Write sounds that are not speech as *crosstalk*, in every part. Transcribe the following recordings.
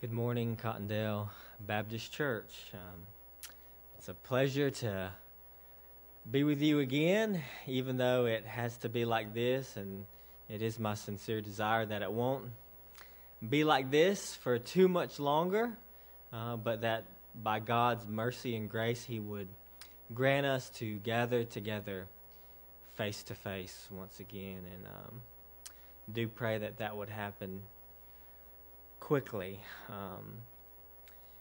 Good morning, Cottondale Baptist Church. Um, it's a pleasure to be with you again, even though it has to be like this, and it is my sincere desire that it won't be like this for too much longer, uh, but that by God's mercy and grace, He would grant us to gather together face to face once again. And um, do pray that that would happen quickly. Um,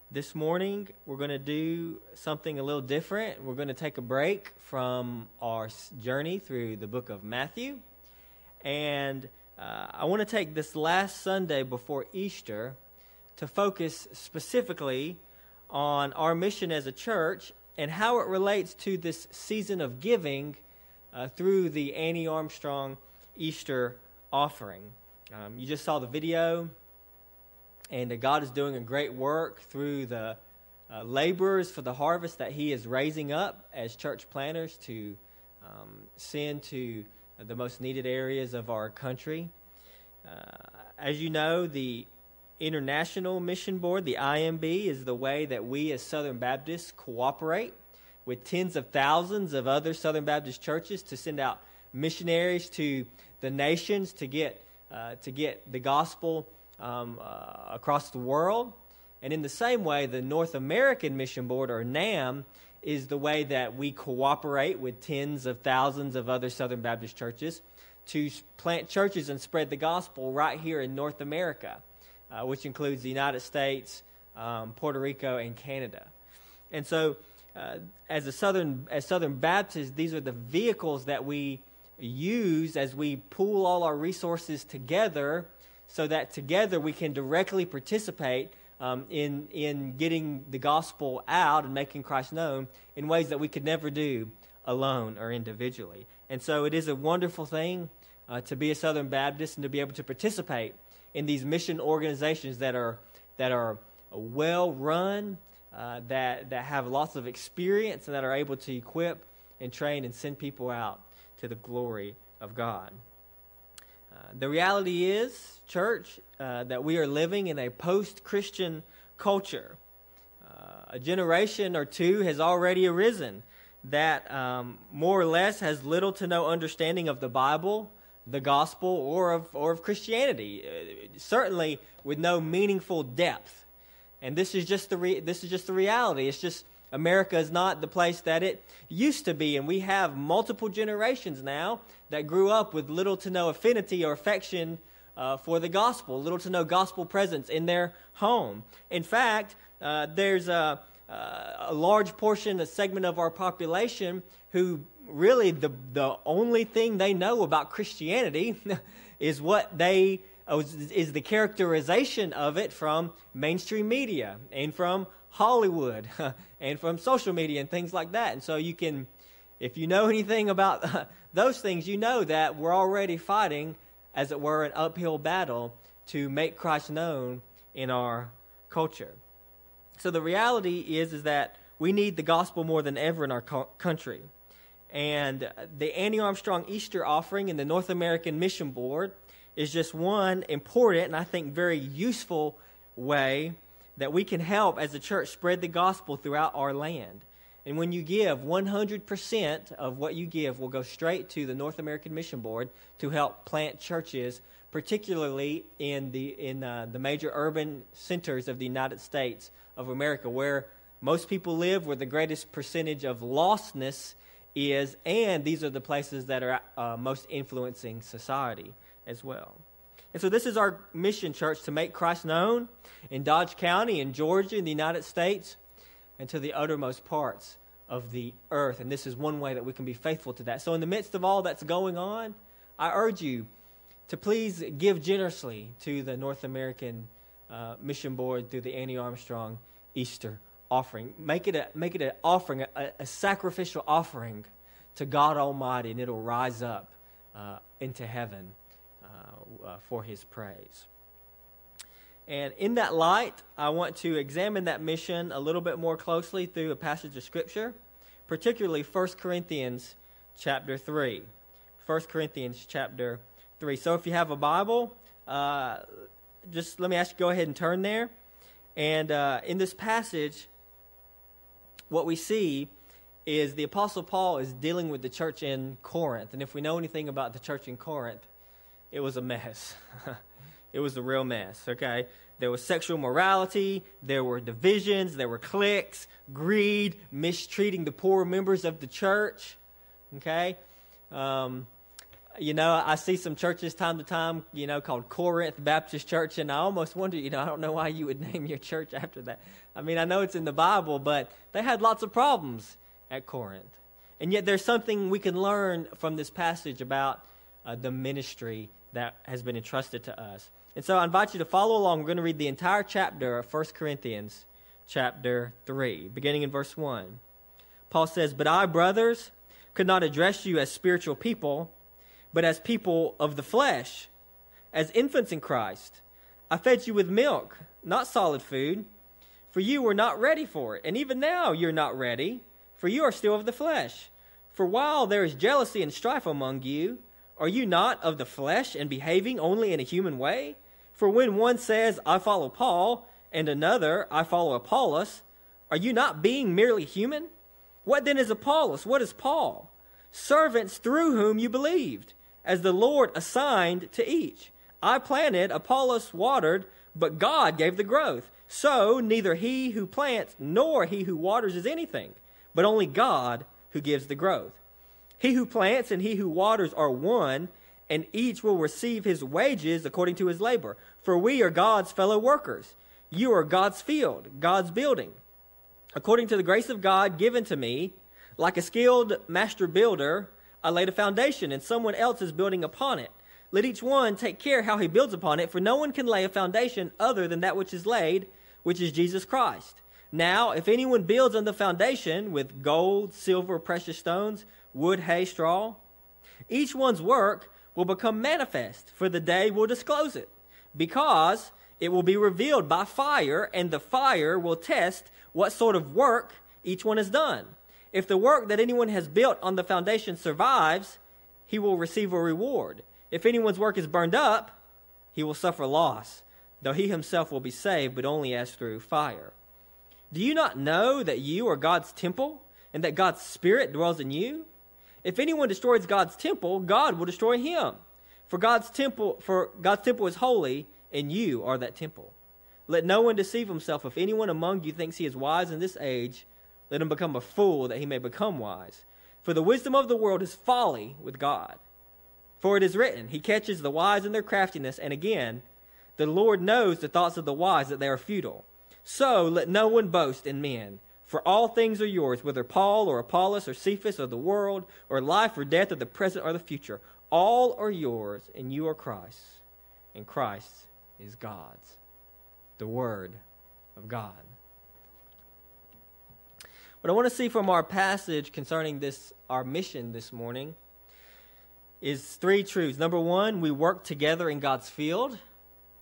this morning, we're going to do something a little different. We're going to take a break from our journey through the book of Matthew. And uh, I want to take this last Sunday before Easter to focus specifically on our mission as a church and how it relates to this season of giving uh, through the Annie Armstrong Easter offering. Um, you just saw the video and God is doing a great work through the uh, laborers for the harvest that He is raising up as church planters to um, send to the most needed areas of our country. Uh, as you know, the International Mission Board, the IMB, is the way that we as Southern Baptists cooperate with tens of thousands of other Southern Baptist churches to send out missionaries to the nations to get uh, to get the gospel um, uh, across the world. And in the same way, the North American Mission Board, or NAMB, is the way that we cooperate with tens of thousands of other Southern Baptist churches to plant churches and spread the gospel right here in North America, uh, which includes the United States, um, Puerto Rico, and Canada. And so, uh, as a Southern as Southern Baptists, these are the vehicles that we use as we pool all our resources together so that together we can directly participate um, in, in getting the gospel out and making Christ known in ways that we could never do alone or individually. And so it is a wonderful thing uh, to be a Southern Baptist and to be able to participate in these mission organizations that are, that are well run, uh, that, that have lots of experience, and that are able to equip and train and send people out to the glory of God. Uh, the reality is, church, uh, that we are living in a post Christian culture. Uh, a generation or two has already arisen that um, more or less has little to no understanding of the Bible, the gospel, or of, or of Christianity, uh, certainly with no meaningful depth. And this is just the re- this is just the reality. It's just America is not the place that it used to be, and we have multiple generations now that grew up with little to no affinity or affection uh, for the gospel, little to no gospel presence in their home. In fact, uh, there's a, a large portion, a segment of our population who really the, the only thing they know about Christianity *laughs* is what they is the characterization of it from mainstream media and from Hollywood *laughs* and from social media and things like that. And so you can, if you know anything about *laughs* those things, you know that we're already fighting, as it were, an uphill battle to make Christ known in our culture. So the reality is, is that we need the gospel more than ever in our co- country. And the Annie Armstrong Easter offering in the North American Mission Board is just one important and I think very useful way that we can help as a church spread the gospel throughout our land. And when you give, 100% of what you give will go straight to the North American Mission Board to help plant churches, particularly in the, in, uh, the major urban centers of the United States of America, where most people live, where the greatest percentage of lostness is, and these are the places that are uh, most influencing society as well. And so, this is our mission, church, to make Christ known in Dodge County, in Georgia, in the United States, and to the uttermost parts of the earth. And this is one way that we can be faithful to that. So, in the midst of all that's going on, I urge you to please give generously to the North American uh, Mission Board through the Annie Armstrong Easter offering. Make it, a, make it an offering, a, a sacrificial offering to God Almighty, and it'll rise up uh, into heaven uh, for his praise. And in that light, I want to examine that mission a little bit more closely through a passage of Scripture, particularly 1 Corinthians chapter 3. 1 Corinthians chapter 3. So if you have a Bible, uh, just let me ask you go ahead and turn there. And uh, in this passage, what we see is the Apostle Paul is dealing with the church in Corinth. And if we know anything about the church in Corinth, it was a mess. *laughs* it was a real mess, okay? There was sexual morality, there were divisions, there were cliques, greed, mistreating the poor members of the church, okay? Um, you know, I see some churches time to time, you know, called Corinth Baptist Church, and I almost wonder, you know, I don't know why you would *laughs* name your church after that. I mean, I know it's in the Bible, but they had lots of problems at Corinth. And yet there's something we can learn from this passage about uh, the ministry that has been entrusted to us. And so I invite you to follow along. We're going to read the entire chapter of 1 Corinthians, chapter 3, beginning in verse 1. Paul says, But I, brothers, could not address you as spiritual people but as people of the flesh, as infants in Christ. I fed you with milk, not solid food, for you were not ready for it. And even now you're not ready, for you are still of the flesh. For while there is jealousy and strife among you, are you not of the flesh and behaving only in a human way? For when one says, I follow Paul, and another, I follow Apollos, are you not being merely human? What then is Apollos? What is Paul? Servants through whom you believed as the Lord assigned to each. I planted, Apollos watered, but God gave the growth. So neither he who plants nor he who waters is anything, but only God who gives the growth. He who plants and he who waters are one, and each will receive his wages according to his labor. For we are God's fellow workers. You are God's field, God's building. According to the grace of God given to me, like a skilled master builder, I laid a foundation, and someone else is building upon it. Let each one take care how he builds upon it, for no one can lay a foundation other than that which is laid, which is Jesus Christ. Now, if anyone builds on the foundation with gold, silver, precious stones, wood, hay, straw, each one's work will become manifest, for the day will disclose it, because it will be revealed by fire, and the fire will test what sort of work each one has done. If the work that anyone has built on the foundation survives, he will receive a reward. If anyone's work is burned up, he will suffer loss, though he himself will be saved, but only as through fire. Do you not know that you are God's temple, and that God's Spirit dwells in you? If anyone destroys God's temple, God will destroy him. For God's temple, for God's temple is holy, and you are that temple. Let no one deceive himself. If anyone among you thinks he is wise in this age, let him become a fool that he may become wise. For the wisdom of the world is folly with God. For it is written, He catches the wise in their craftiness, and again, the Lord knows the thoughts of the wise that they are futile. So let no one boast in men, for all things are yours, whether Paul or Apollos or Cephas or the world, or life or death or the present or the future. All are yours, and you are Christ, and Christ is God's. The Word of God. What I want to see from our passage concerning this, our mission this morning, is three truths. Number one, we work together in God's field.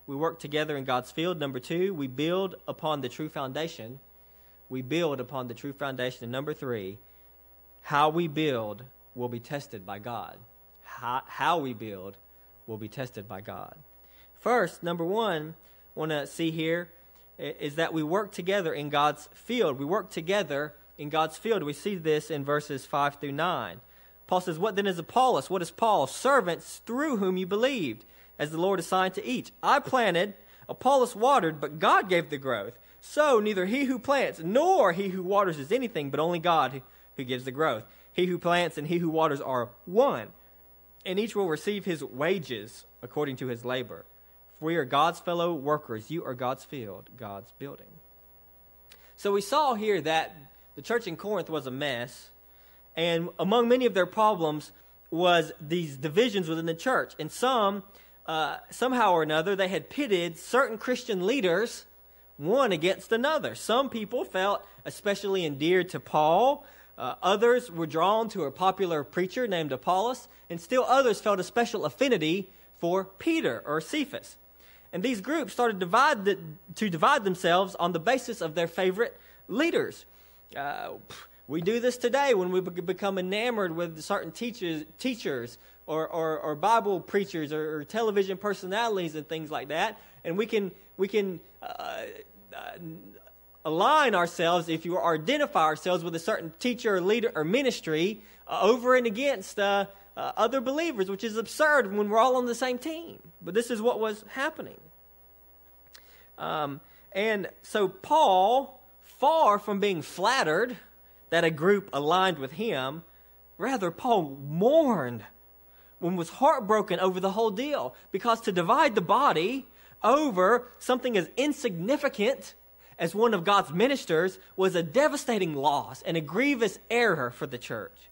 We work together in God's field. Number two, we build upon the true foundation. We build upon the true foundation. And number three, how we build will be tested by God. How, how we build will be tested by God. First, number one, want to see here is that we work together in God's field. We work together in God's field. We see this in verses 5 through 9. Paul says, What then is Apollos? What is Paul? Servants through whom you believed, as the Lord assigned to each. I planted, Apollos watered, but God gave the growth. So neither he who plants nor he who waters is anything, but only God who, gives the growth. He who plants and he who waters are one, and each will receive his wages according to his labor. For we are God's fellow workers. You are God's field, God's building. So we saw here that the church in Corinth was a mess. And among many of their problems was these divisions within the church. And some, uh, somehow or another, they had pitted certain Christian leaders one against another. Some people felt especially endeared to Paul. Uh, others were drawn to a popular preacher named Apollos, and still others felt a special affinity for Peter or Cephas. And these groups started divide the, to divide themselves on the basis of their favorite leaders. Uh, we do this today when we become enamored with certain teachers, teachers or, or, or Bible preachers or, or, television personalities and things like that. And we can, we can uh, uh, align ourselves, if you identify ourselves with a certain teacher or leader or ministry uh, over and against uh, uh, other believers, which is absurd when we're all on the same team. But this is what was happening. Um, and so Paul, far from being flattered that a group aligned with him, rather, Paul mourned and was heartbroken over the whole deal because to divide the body over something as insignificant as one of God's ministers was a devastating loss and a grievous error for the church.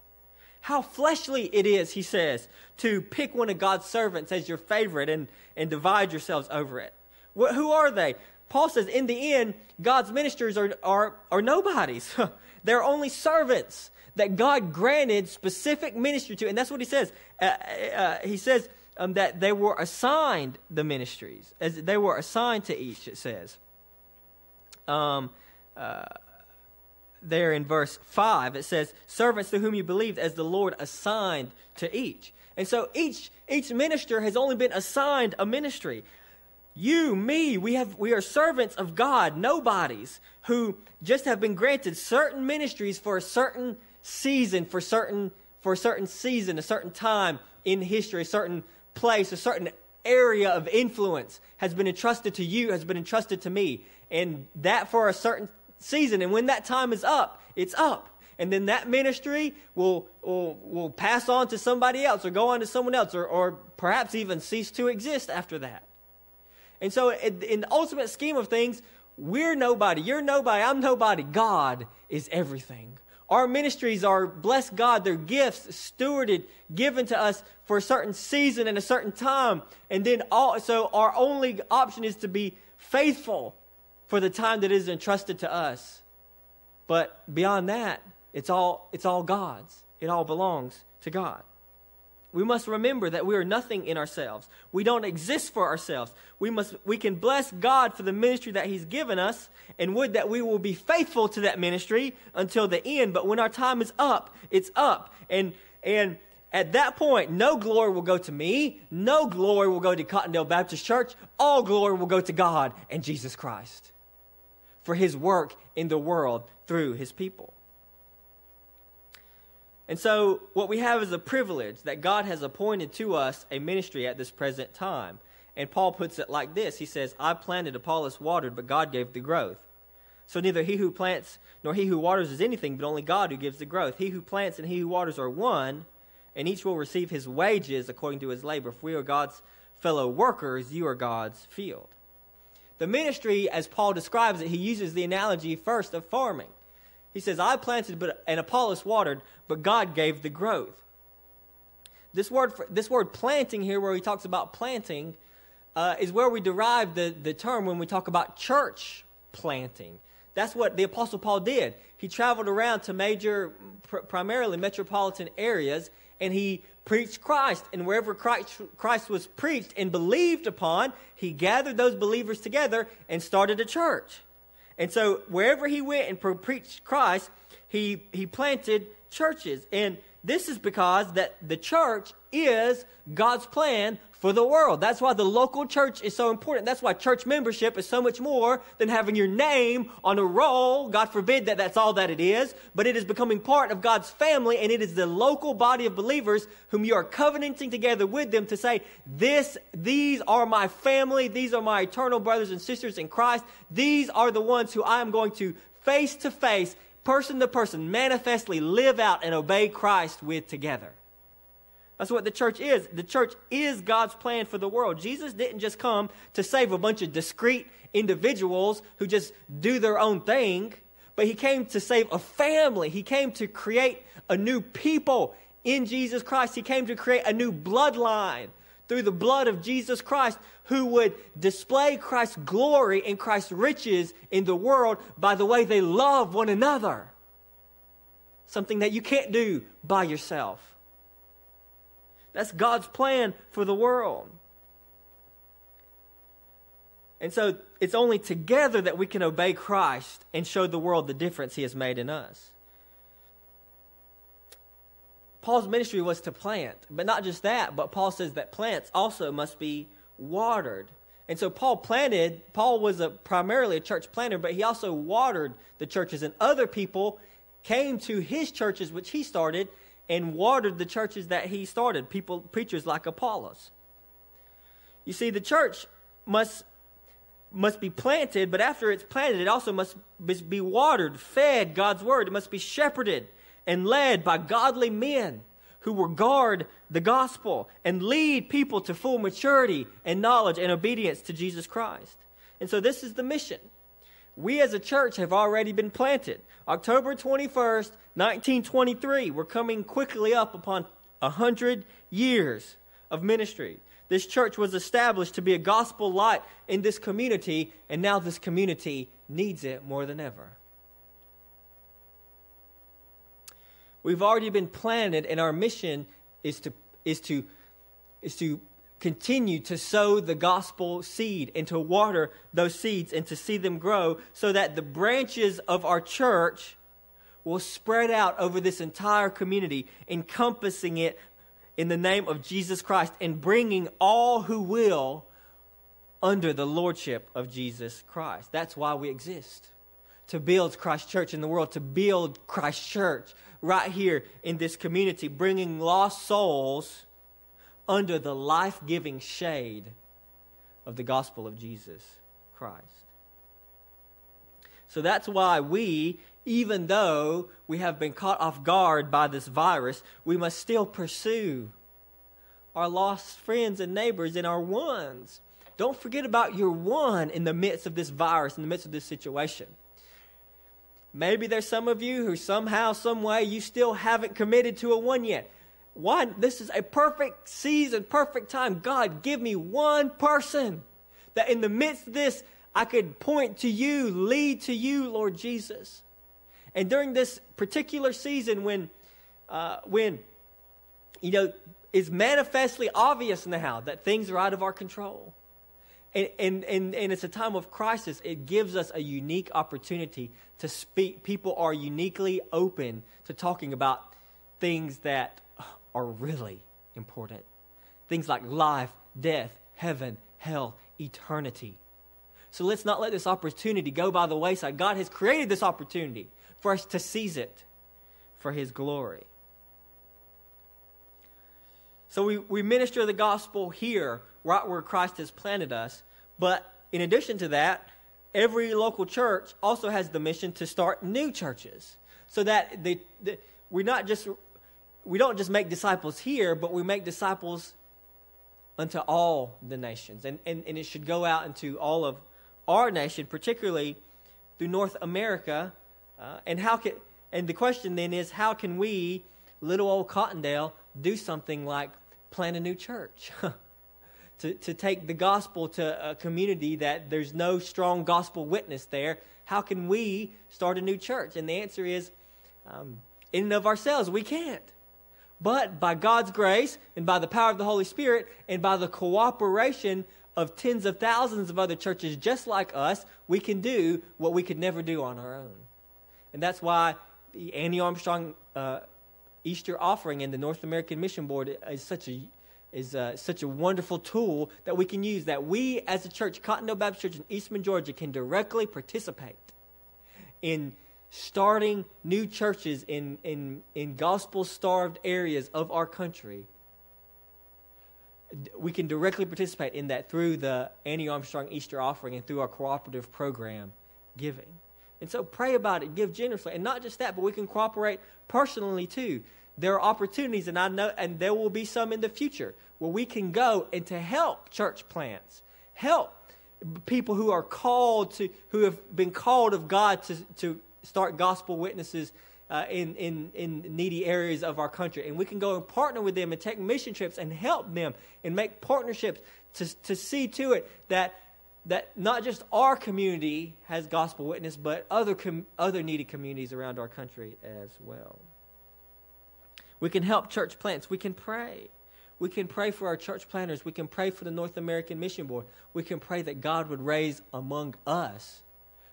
How fleshly it is, he says, to pick one of God's servants as your favorite and, and divide yourselves over it. What, who are they? Paul says, in the end, God's ministers are, are, are nobodies. *laughs* They're only servants that God granted specific ministry to. And that's what he says. Uh, uh, uh he says um, that they were assigned the ministries, as they were assigned to each, it says um, uh, there in verse 5, it says, Servants to whom you believed as the Lord assigned to each. And so each, each minister has only been assigned a ministry. You, me, we, have, we are servants of God, nobodies, who just have been granted certain ministries for a certain season, for certain, for a certain season, a certain time in history, a certain place, a certain area of influence has been entrusted to you, has been entrusted to me and that for a certain season. And when that time is up, it's up. And then that ministry will, will, will pass on to somebody else or go on to someone else or, or perhaps even cease to exist after that. And so, in, in the ultimate scheme of things, we're nobody. You're nobody. I'm nobody. God is everything. Our ministries are, bless God, they're gifts stewarded, given to us for a certain season and a certain time. And then all, so our only option is to be faithful for the time that is entrusted to us. But beyond that, it's all, it's all God's. It all belongs to God. We must remember that we are nothing in ourselves. We don't exist for ourselves. We, must, we can bless God for the ministry that He's given us and would that we will be faithful to that ministry until the end. But when our time is up, it's up. And, and at that point, no glory will go to me. No glory will go to Cottondale Baptist Church. All glory will go to God and Jesus Christ for his work in the world through his people. And so, what we have is a privilege that God has appointed to us a ministry at this present time. And Paul puts it like this He says, I planted, Apollos watered, but God gave the growth. So, neither he who plants nor he who waters is anything, but only God who gives the growth. He who plants and he who waters are one, and each will receive his wages according to his labor. If we are God's fellow workers, you are God's field. The ministry, as Paul describes it, he uses the analogy first of farming. He says, I planted but, and Apollos watered, but God gave the growth. This word, this word planting here, where he talks about planting, uh, is where we derive the, the term when we talk about church planting. That's what the Apostle Paul did. He traveled around to major, pr- primarily metropolitan areas, and he preached Christ. And wherever Christ, Christ was preached and believed upon, he gathered those believers together and started a church. And so wherever he went and preached Christ, he, he planted churches. And this is because that the church is God's plan for the world. That's why the local church is so important. That's why church membership is so much more than having your name on a roll. God forbid that that's all that it is, but it is becoming part of God's family and it is the local body of believers whom you are covenanting together with them to say, this, these are my family. These are my eternal brothers and sisters in Christ. These are the ones who I am going to face to face, person to person, manifestly live out and obey Christ with together. That's what the church is. The church is God's plan for the world. Jesus didn't just come to save a bunch of discrete individuals who just do their own thing, but he came to save a family. He came to create a new people in Jesus Christ. He came to create a new bloodline through the blood of Jesus Christ who would display Christ's glory and Christ's riches in the world by the way they love one another. Something that you can't do by yourself. That's God's plan for the world. And so it's only together that we can obey Christ and show the world the difference he has made in us. Paul's ministry was to plant, but not just that, but Paul says that plants also must be watered. And so Paul planted, Paul was a, primarily a church planter, but he also watered the churches. And other people came to his churches, which he started, and watered the churches that he started. People, preachers like Apollos. You see, the church must must be planted, but after it's planted, it also must be watered, fed God's word. It must be shepherded and led by godly men who will guard the gospel and lead people to full maturity and knowledge and obedience to Jesus Christ. And so this is the mission. We as a church have already been planted. October 21st, 1923, we're coming quickly up upon a 100 years of ministry. This church was established to be a gospel light in this community, and now this community needs it more than ever. We've already been planted, and our mission is to, is to, is to continue to sow the gospel seed and to water those seeds and to see them grow so that the branches of our church will spread out over this entire community, encompassing it in the name of Jesus Christ and bringing all who will under the lordship of Jesus Christ. That's why we exist. To build Christ Church in the world, to build Christ Church right here in this community, bringing lost souls under the life giving shade of the gospel of Jesus Christ. So that's why we, even though we have been caught off guard by this virus, we must still pursue our lost friends and neighbors and our ones. Don't forget about your one in the midst of this virus, in the midst of this situation. Maybe there's some of you who somehow, some way, you still haven't committed to a one yet. One, this is a perfect season, perfect time. God, give me one person that in the midst of this, I could point to you, lead to you, Lord Jesus. And during this particular season, when, uh, when, you know, it's manifestly obvious now that things are out of our control and, and, and, and it's a time of crisis, it gives us a unique opportunity to speak. People are uniquely open to talking about things that are really important things like life, death, heaven, hell, eternity. So let's not let this opportunity go by the wayside. God has created this opportunity for us to seize it for His glory. So we, we minister the gospel here right where Christ has planted us. But in addition to that, every local church also has the mission to start new churches. So that they, they, we're not just we don't just make disciples here but we make disciples unto all the nations. And, and, and it should go out into all of our nation particularly through north america. Uh, and how can and the question then is how can we little old cottondale do something like plant a new church *laughs* to, to take the gospel to a community that there's no strong gospel witness there, how can we start a new church? And the answer is, um, in and of ourselves, we can't. But by God's grace and by the power of the Holy Spirit and by the cooperation of tens of thousands of other churches just like us, we can do what we could never do on our own. And that's why the Annie Armstrong uh, Easter offering and the North American Mission Board is such a is uh, such a wonderful tool that we can use that we as a church, Cottondale Baptist Church in Eastman, Georgia, can directly participate in starting new churches in, in, in gospel starved areas of our country. We can directly participate in that through the Annie Armstrong Easter offering and through our cooperative program giving. And so pray about it, give generously. And not just that, but we can cooperate personally too there are opportunities, and I know, and there will be some in the future where we can go and to help church plants, help people who are called to, who have been called of God to, to start gospel witnesses uh, in, in, in needy areas of our country. And we can go and partner with them and take mission trips and help them and make partnerships to, to see to it that, that not just our community has gospel witness, but other, com- other needy communities around our country as well. We can help church plants. We can pray. We can pray for our church planters. We can pray for the North American Mission Board. We can pray that God would raise among us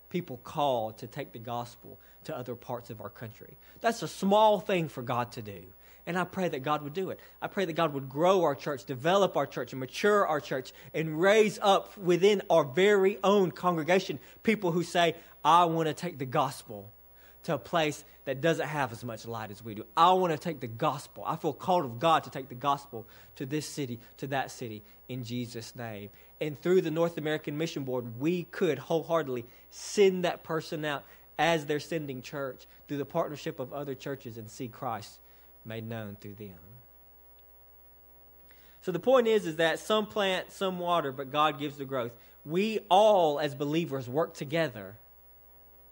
people called to take the gospel to other parts of our country. That's a small thing for God to do. And I pray that God would do it. I pray that God would grow our church, develop our church, and mature our church, and raise up within our very own congregation people who say, I want to take the gospel to a place that doesn't have as much light as we do. I want to take the gospel. I feel called of God to take the gospel to this city, to that city, in Jesus' name. And through the North American Mission Board, we could wholeheartedly send that person out as their sending church through the partnership of other churches and see Christ made known through them. So the point is is that some plant, some water, but God gives the growth. We all as believers work together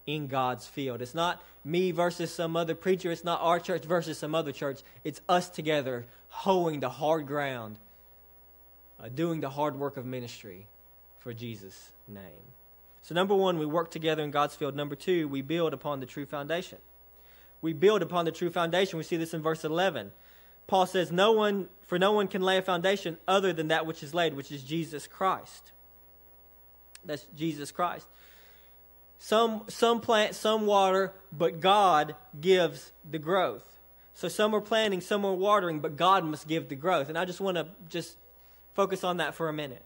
in God's field. It's not me versus some other preacher. It's not our church versus some other church. It's us together hoeing the hard ground, uh, doing the hard work of ministry for Jesus' name. So, number one, we work together in God's field. Number two, we build upon the true foundation. We build upon the true foundation. We see this in verse 11. Paul says, No one, for no one can lay a foundation other than that which is laid, which is Jesus Christ. That's Jesus Christ. Some, some plant, some water, but God gives the growth. So some are planting, some are watering, but God must give the growth. And I just want to just focus on that for a minute.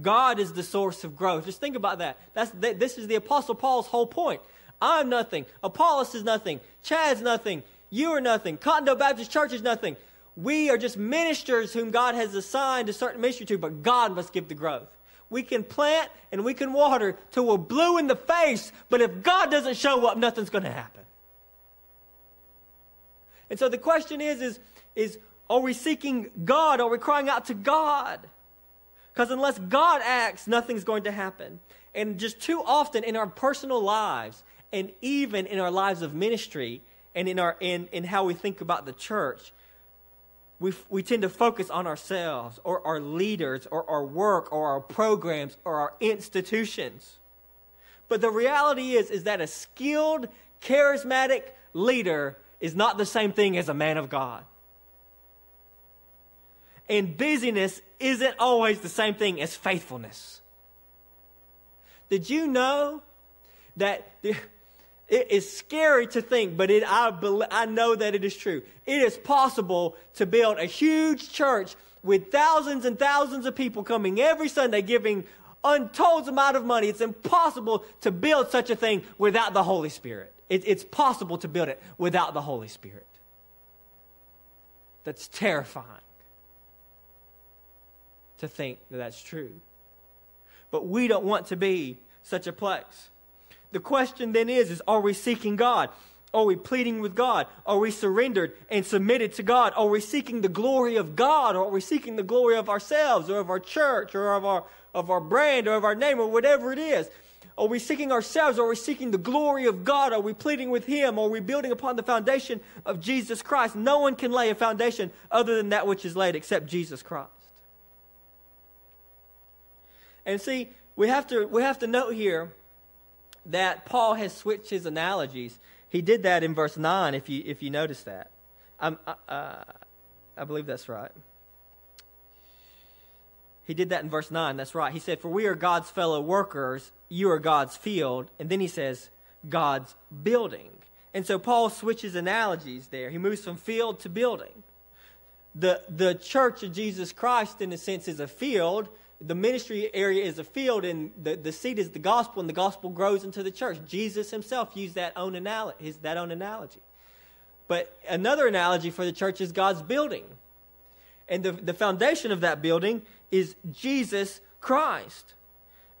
God is the source of growth. Just think about that. That's, this is the Apostle Paul's whole point. I'm nothing. Apollos is nothing. Chad's nothing. You are nothing. Cottondale Baptist Church is nothing. We are just ministers whom God has assigned a certain ministry to, but God must give the growth. We can plant and we can water till we're blue in the face, but if God doesn't show up, nothing's going to happen. And so the question is, is, is are we seeking God? Are we crying out to God? Because unless God acts, nothing's going to happen. And just too often in our personal lives, and even in our lives of ministry, and in, our, in, in how we think about the church, we, we tend to focus on ourselves or our leaders or our work or our programs or our institutions. But the reality is, is that a skilled, charismatic leader is not the same thing as a man of God. And busyness isn't always the same thing as faithfulness. Did you know that the, it is scary to think, but it, I, I know that it is true. It is possible to build a huge church with thousands and thousands of people coming every Sunday giving untold amount of money. It's impossible to build such a thing without the Holy Spirit. It, it's possible to build it without the Holy Spirit. That's terrifying to think that that's true. But we don't want to be such a place. The question then is, is are we seeking God? Are we pleading with God? Are we surrendered and submitted to God? Are we seeking the glory of God? Or are we seeking the glory of ourselves or of our church or of our, of our brand or of our name or whatever it is? Are we seeking ourselves? Are we seeking the glory of God? Are we pleading with Him? Are we building upon the foundation of Jesus Christ? No one can lay a foundation other than that which is laid except Jesus Christ. And see, we have to, we have to note here that Paul has switched his analogies. He did that in verse 9, if you, if you notice that. Um, uh, I believe that's right. He did that in verse 9. That's right. He said, For we are God's fellow workers, you are God's field. And then he says, God's building. And so Paul switches analogies there. He moves from field to building. The, the church of Jesus Christ, in a sense, is a field the ministry area is a field and the, the seed is the gospel and the gospel grows into the church. Jesus himself used that own, analogy, his, that own analogy. But another analogy for the church is God's building. And the, the foundation of that building is Jesus Christ.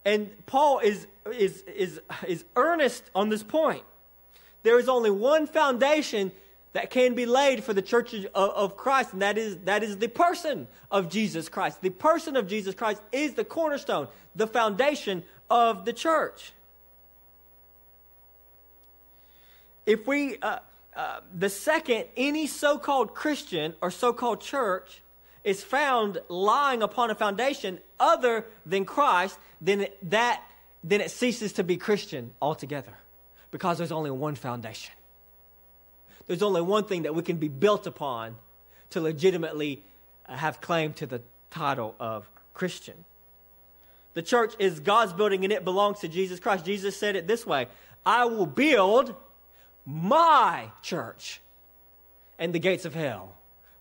And Paul is, is, is, is earnest on this point. There is only one foundation that can be laid for the church of, of, Christ, and that is, that is the person of Jesus Christ. The person of Jesus Christ is the cornerstone, the foundation of the church. If we, uh, uh, the second any so called Christian or so called church is found lying upon a foundation other than Christ, then it, that then it ceases to be Christian altogether because there's only one foundation there's only one thing that we can be built upon to legitimately uh, have claim to the title of Christian. The church is God's building and it belongs to Jesus Christ. Jesus said it this way I will build my church, and the gates of hell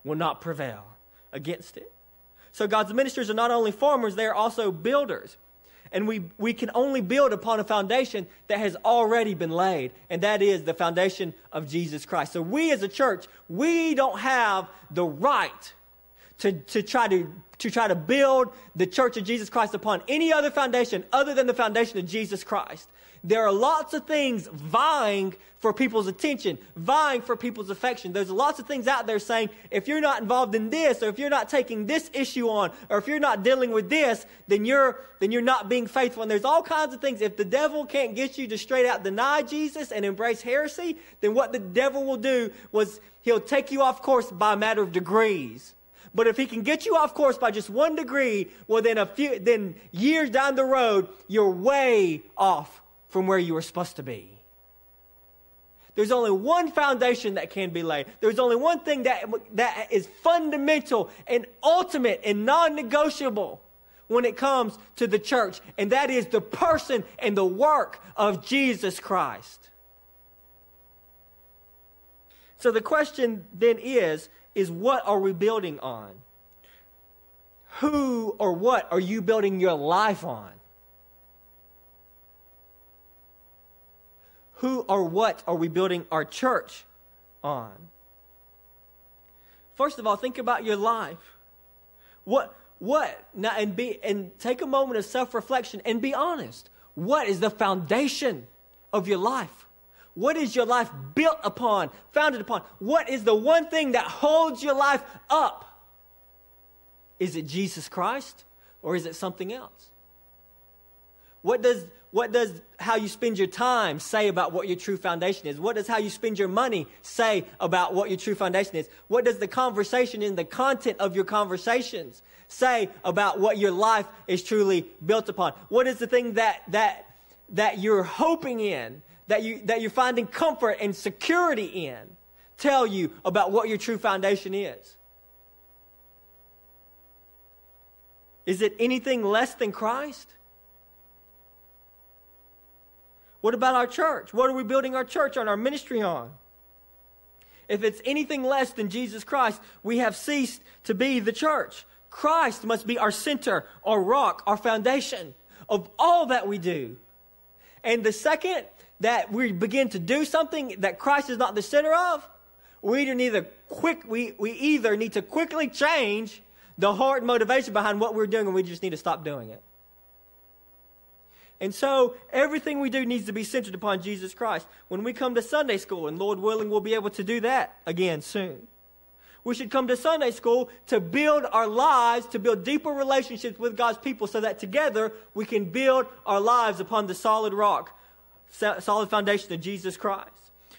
will not prevail against it. So God's ministers are not only farmers, they are also builders. And we, we can only build upon a foundation that has already been laid, and that is the foundation of Jesus Christ. So we as a church, we don't have the right to, to, try to, to try to build the church of Jesus Christ upon any other foundation other than the foundation of Jesus Christ. There are lots of things vying for people's attention, vying for people's affection. There's lots of things out there saying, if you're not involved in this, or if you're not taking this issue on, or if you're not dealing with this, then you're, then you're not being faithful. And there's all kinds of things. If the devil can't get you to straight out deny Jesus and embrace heresy, then what the devil will do was he'll take you off course by a matter of degrees. But if he can get you off course by just one degree, well, then a few, then years down the road, you're way off from where you were supposed to be. There's only one foundation that can be laid. There's only one thing that, that is fundamental and ultimate and non negotiable when it comes to the church, and that is the person and the work of Jesus Christ. So the question then is is what are we building on? Who or what are you building your life on? Who or what are we building our church on? First of all, think about your life. What what now and be and take a moment of self-reflection and be honest. What is the foundation of your life? What is your life built upon, founded upon? What is the one thing that holds your life up? Is it Jesus Christ or is it something else? What does, what does how you spend your time say about what your true foundation is? What does how you spend your money say about what your true foundation is? What does the conversation and the content of your conversations say about what your life is truly built upon? What is the thing that, that, that you're hoping in that, you, that you're finding comfort and security in tell you about what your true foundation is? Is it anything less than Christ? What about our church? What are we building our church on, our ministry on? If it's anything less than Jesus Christ, we have ceased to be the church. Christ must be our center, our rock, our foundation of all that we do. And the second that we begin to do something that Christ is not the center of, we either need to quick we, we either need to quickly change the heart and motivation behind what we're doing, and we just need to stop doing it. And so everything we do needs to be centered upon Jesus Christ. When we come to Sunday school, and Lord willing, we'll be able to do that again soon. We should come to Sunday school to build our lives, to build deeper relationships with God's people so that together we can build our lives upon the solid rock solid foundation of Jesus Christ.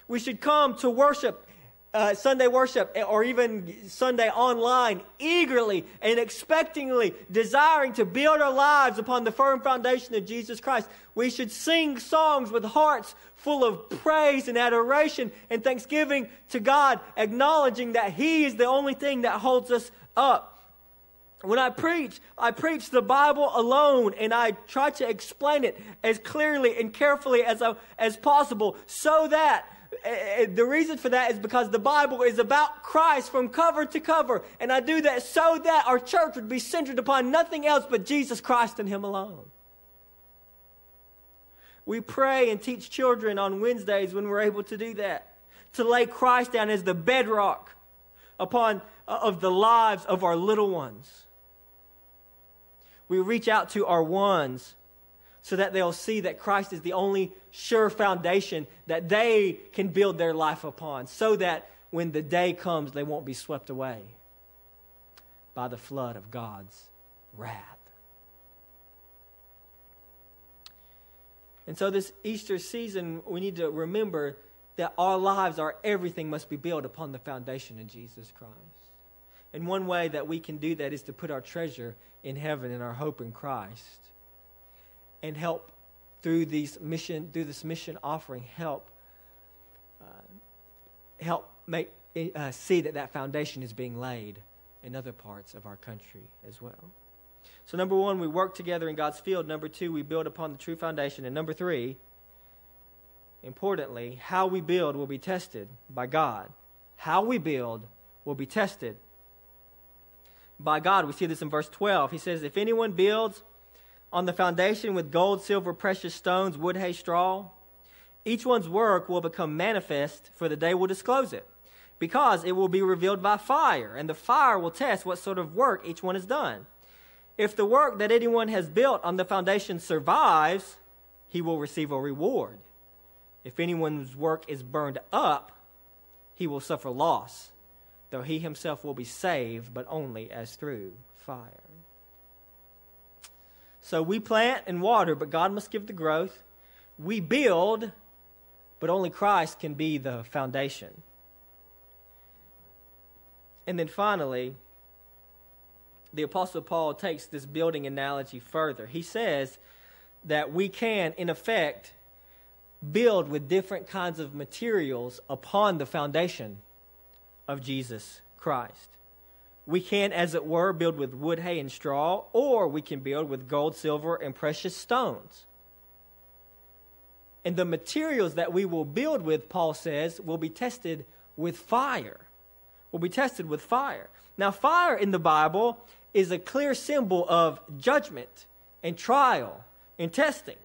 We should come to worship, uh, Sunday worship, or even Sunday online, eagerly and expectingly, desiring to build our lives upon the firm foundation of Jesus Christ. We should sing songs with hearts full of praise and adoration and thanksgiving to God, acknowledging that He is the only thing that holds us up. When I preach, I preach the Bible alone and I try to explain it as clearly and carefully as, as possible so that uh, the reason for that is because the Bible is about Christ from cover to cover. And I do that so that our church would be centered upon nothing else but Jesus Christ and Him alone. We pray and teach children on Wednesdays when we're able to do that, to lay Christ down as the bedrock upon uh, of the lives of our little ones. We reach out to our ones so that they'll see that Christ is the only sure foundation that they can build their life upon, so that when the day comes, they won't be swept away by the flood of God's wrath. And so, this Easter season, we need to remember that our lives, our everything must be built upon the foundation of Jesus Christ. And one way that we can do that is to put our treasure in heaven and our hope in Christ. And help through these mission through this mission offering help uh, help make uh, see that that foundation is being laid in other parts of our country as well. So, number one, we work together in God's field. Number two, we build upon the true foundation. And number three, importantly, how we build will be tested by God. How we build will be tested by God. We see this in verse 12. He says, If anyone builds on the foundation with gold, silver, precious stones, wood, hay, straw, each one's work will become manifest, for the day will disclose it, because it will be revealed by fire, and the fire will test what sort of work each one has done. If the work that anyone has built on the foundation survives, he will receive a reward. If anyone's work is burned up, he will suffer loss, though he himself will be saved, but only as through fire. So we plant and water, but God must give the growth. We build, but only Christ can be the foundation. And then finally, the Apostle Paul takes this building analogy further. He says that we can, in effect, build with different kinds of materials upon the foundation of Jesus Christ. We can, as it were, build with wood, hay, and straw, or we can build with gold, silver, and precious stones. And the materials that we will build with, Paul says, will be tested with fire. Will be tested with fire. Now, fire in the Bible is a clear symbol of judgment and trial and testing.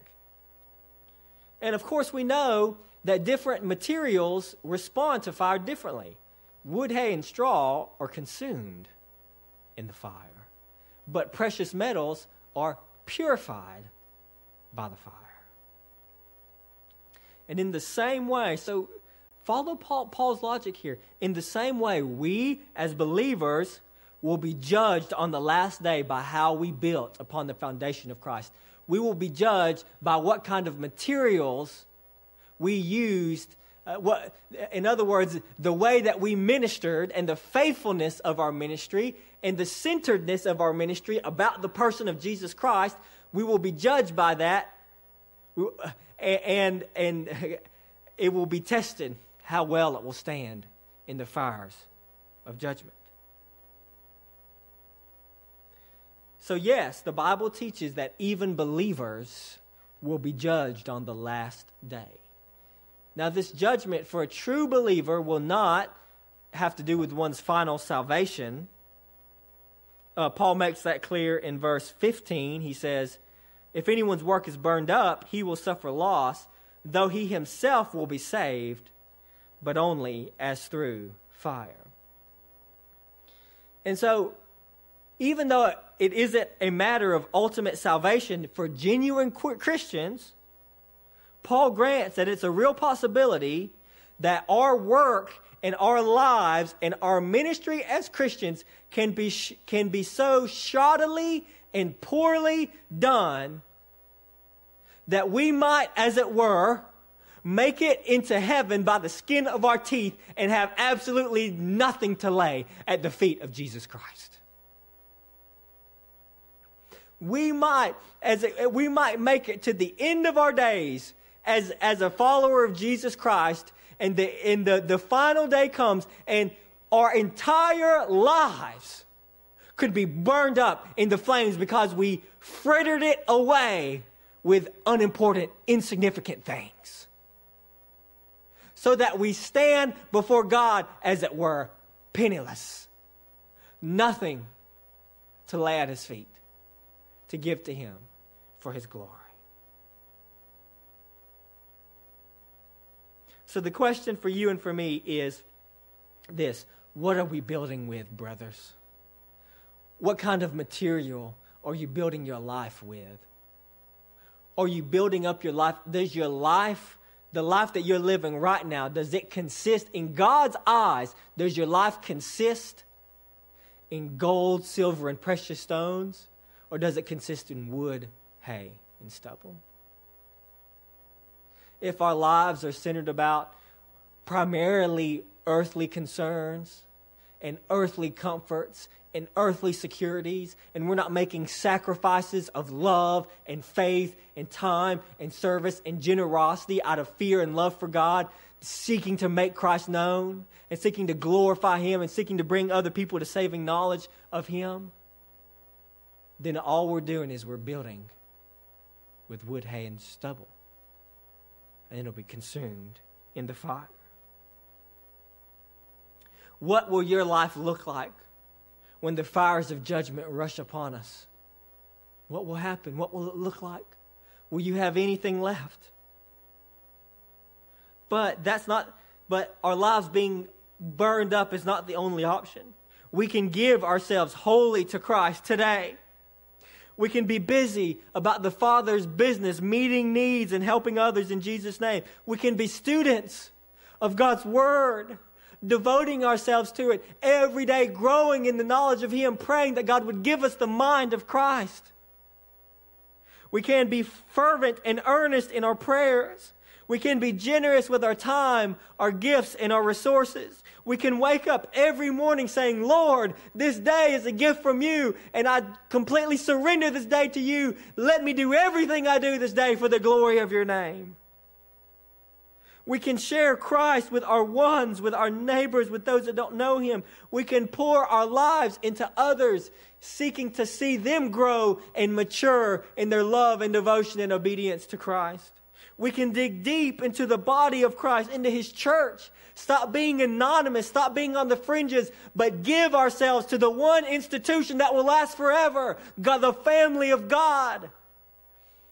And of course, we know that different materials respond to fire differently. Wood, hay, and straw are consumed in the fire, but precious metals are purified by the fire. And in the same way, so follow Paul, Paul's logic here. In the same way, we as believers will be judged on the last day by how we built upon the foundation of Christ. We will be judged by what kind of materials we used. Uh, what, in other words, the way that we ministered and the faithfulness of our ministry and the centeredness of our ministry about the person of Jesus Christ, we will be judged by that. And, and *laughs* it will be tested how well it will stand in the fires of judgment. So, yes, the Bible teaches that even believers will be judged on the last day. Now, this judgment for a true believer will not have to do with one's final salvation. Uh, Paul makes that clear in verse 15. He says, If anyone's work is burned up, he will suffer loss, though he himself will be saved, but only as through fire. And so, even though it isn't a matter of ultimate salvation for genuine Christians, Paul grants that it's a real possibility that our work and our lives and our ministry as Christians can be, can be so shoddily and poorly done that we might, as it were, make it into heaven by the skin of our teeth and have absolutely nothing to lay at the feet of Jesus Christ. We might, as a, we might make it to the end of our days as, as a follower of Jesus Christ, and the, and the, the final day comes, and our entire lives could be burned up in the flames because we frittered it away with unimportant, insignificant things. So that we stand before God, as it were, penniless, nothing to lay at his feet to give to him for his glory. So, the question for you and for me is this What are we building with, brothers? What kind of material are you building your life with? Are you building up your life? Does your life, the life that you're living right now, does it consist, in God's eyes, does your life consist in gold, silver, and precious stones? Or does it consist in wood, hay, and stubble? If our lives are centered about primarily earthly concerns and earthly comforts and earthly securities, and we're not making sacrifices of love and faith and time and service and generosity out of fear and love for God, seeking to make Christ known and seeking to glorify Him and seeking to bring other people to saving knowledge of Him then all we're doing is we're building with wood, hay, and stubble. And it'll be consumed in the fire. What will your life look like when the fires of judgment rush upon us? What will happen? What will it look like? Will you have anything left? But that's not, but our lives being burned up is not the only option. We can give ourselves wholly to Christ today. We can be busy about the Father's business, meeting needs and helping others in Jesus' name. We can be students of God's Word, devoting ourselves to it every day, growing in the knowledge of Him, praying that God would give us the mind of Christ. We can be fervent and earnest in our prayers. We can be generous with our time, our gifts, and our resources. We can wake up every morning saying, Lord, this day is a gift from you, and I completely surrender this day to you. Let me do everything I do this day for the glory of your name. We can share Christ with our ones, with our neighbors, with those that don't know Him. We can pour our lives into others, seeking to see them grow and mature in their love and devotion and obedience to Christ. We can dig deep into the body of Christ, into His church. Stop being anonymous, stop being on the fringes, but give ourselves to the one institution that will last forever God, the family of God.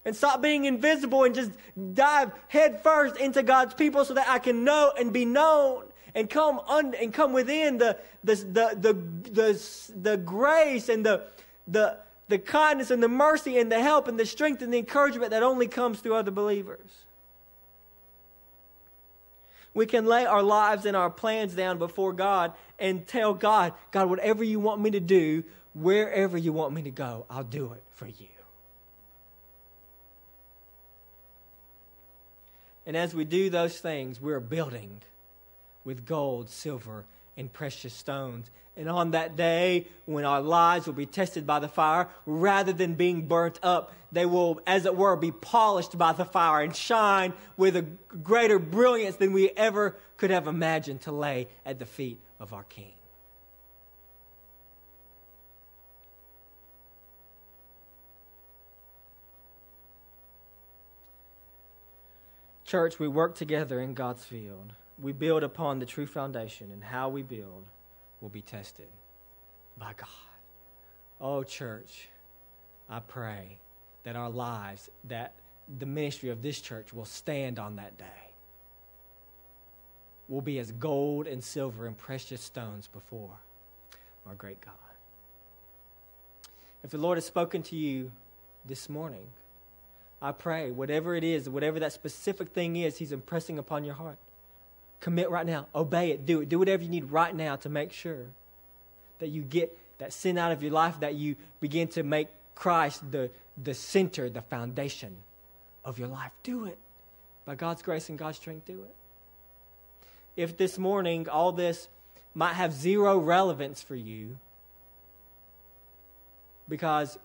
And stop being invisible and just dive headfirst into God's people so that I can know and be known and come un, and come within the the the the the, the grace and the the the kindness and the mercy and the help and the strength and the encouragement that only comes through other believers. We can lay our lives and our plans down before God and tell God, God, whatever you want me to do, wherever you want me to go, I'll do it for you. And as we do those things, we're building with gold, silver, and precious stones. And on that day, when our lives will be tested by the fire, rather than being burnt up, they will, as it were, be polished by the fire and shine with a greater brilliance than we ever could have imagined to lay at the feet of our King. Church, we work together in God's field we build upon the true foundation, and how we build will be tested by God. Oh, church, I pray that our lives, that the ministry of this church will stand on that day, will be as gold and silver and precious stones before our great God. If the Lord has spoken to you this morning, I pray, whatever it is, whatever that specific thing is He's impressing upon your heart, Commit right now. Obey it. Do it. Do whatever you need right now to make sure that you get that sin out of your life, that you begin to make Christ the, the center, the foundation of your life. Do it. By God's grace and God's strength, do it. If this morning all this might have zero relevance for you because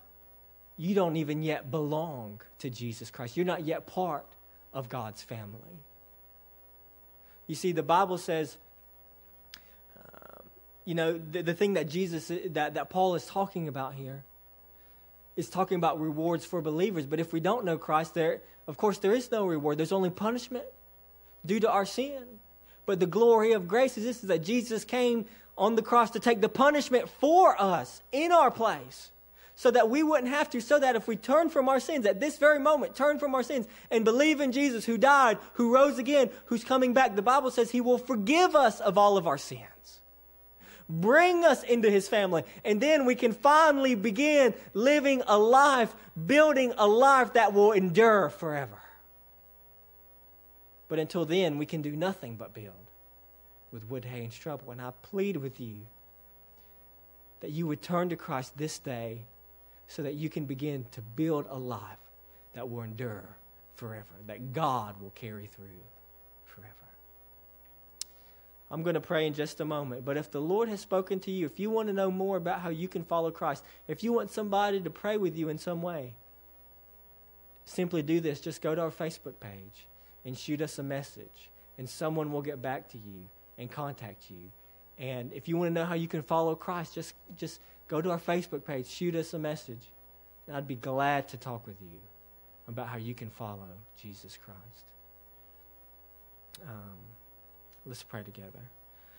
you don't even yet belong to Jesus Christ, you're not yet part of God's family. You see, the Bible says, um, you know, the, the thing that Jesus, that, that Paul is talking about here is talking about rewards for believers. But if we don't know Christ, there, of course, there is no reward. There's only punishment due to our sin. But the glory of grace is this is that Jesus came on the cross to take the punishment for us in our place so that we wouldn't have to, so that if we turn from our sins at this very moment, turn from our sins and believe in Jesus who died, who rose again, who's coming back, the Bible says he will forgive us of all of our sins. Bring us into his family, and then we can finally begin living a life, building a life that will endure forever. But until then, we can do nothing but build with wood, hay, and stubble. And I plead with you that you would turn to Christ this day so that you can begin to build a life that will endure forever, that God will carry through forever. I'm going to pray in just a moment, but if the Lord has spoken to you, if you want to know more about how you can follow Christ, if you want somebody to pray with you in some way, simply do this. Just go to our Facebook page and shoot us a message, and someone will get back to you and contact you. And if you want to know how you can follow Christ, just, just go to our Facebook page, shoot us a message, And I'd be glad to talk with you about how you can follow Jesus Christ. Um, let's pray together.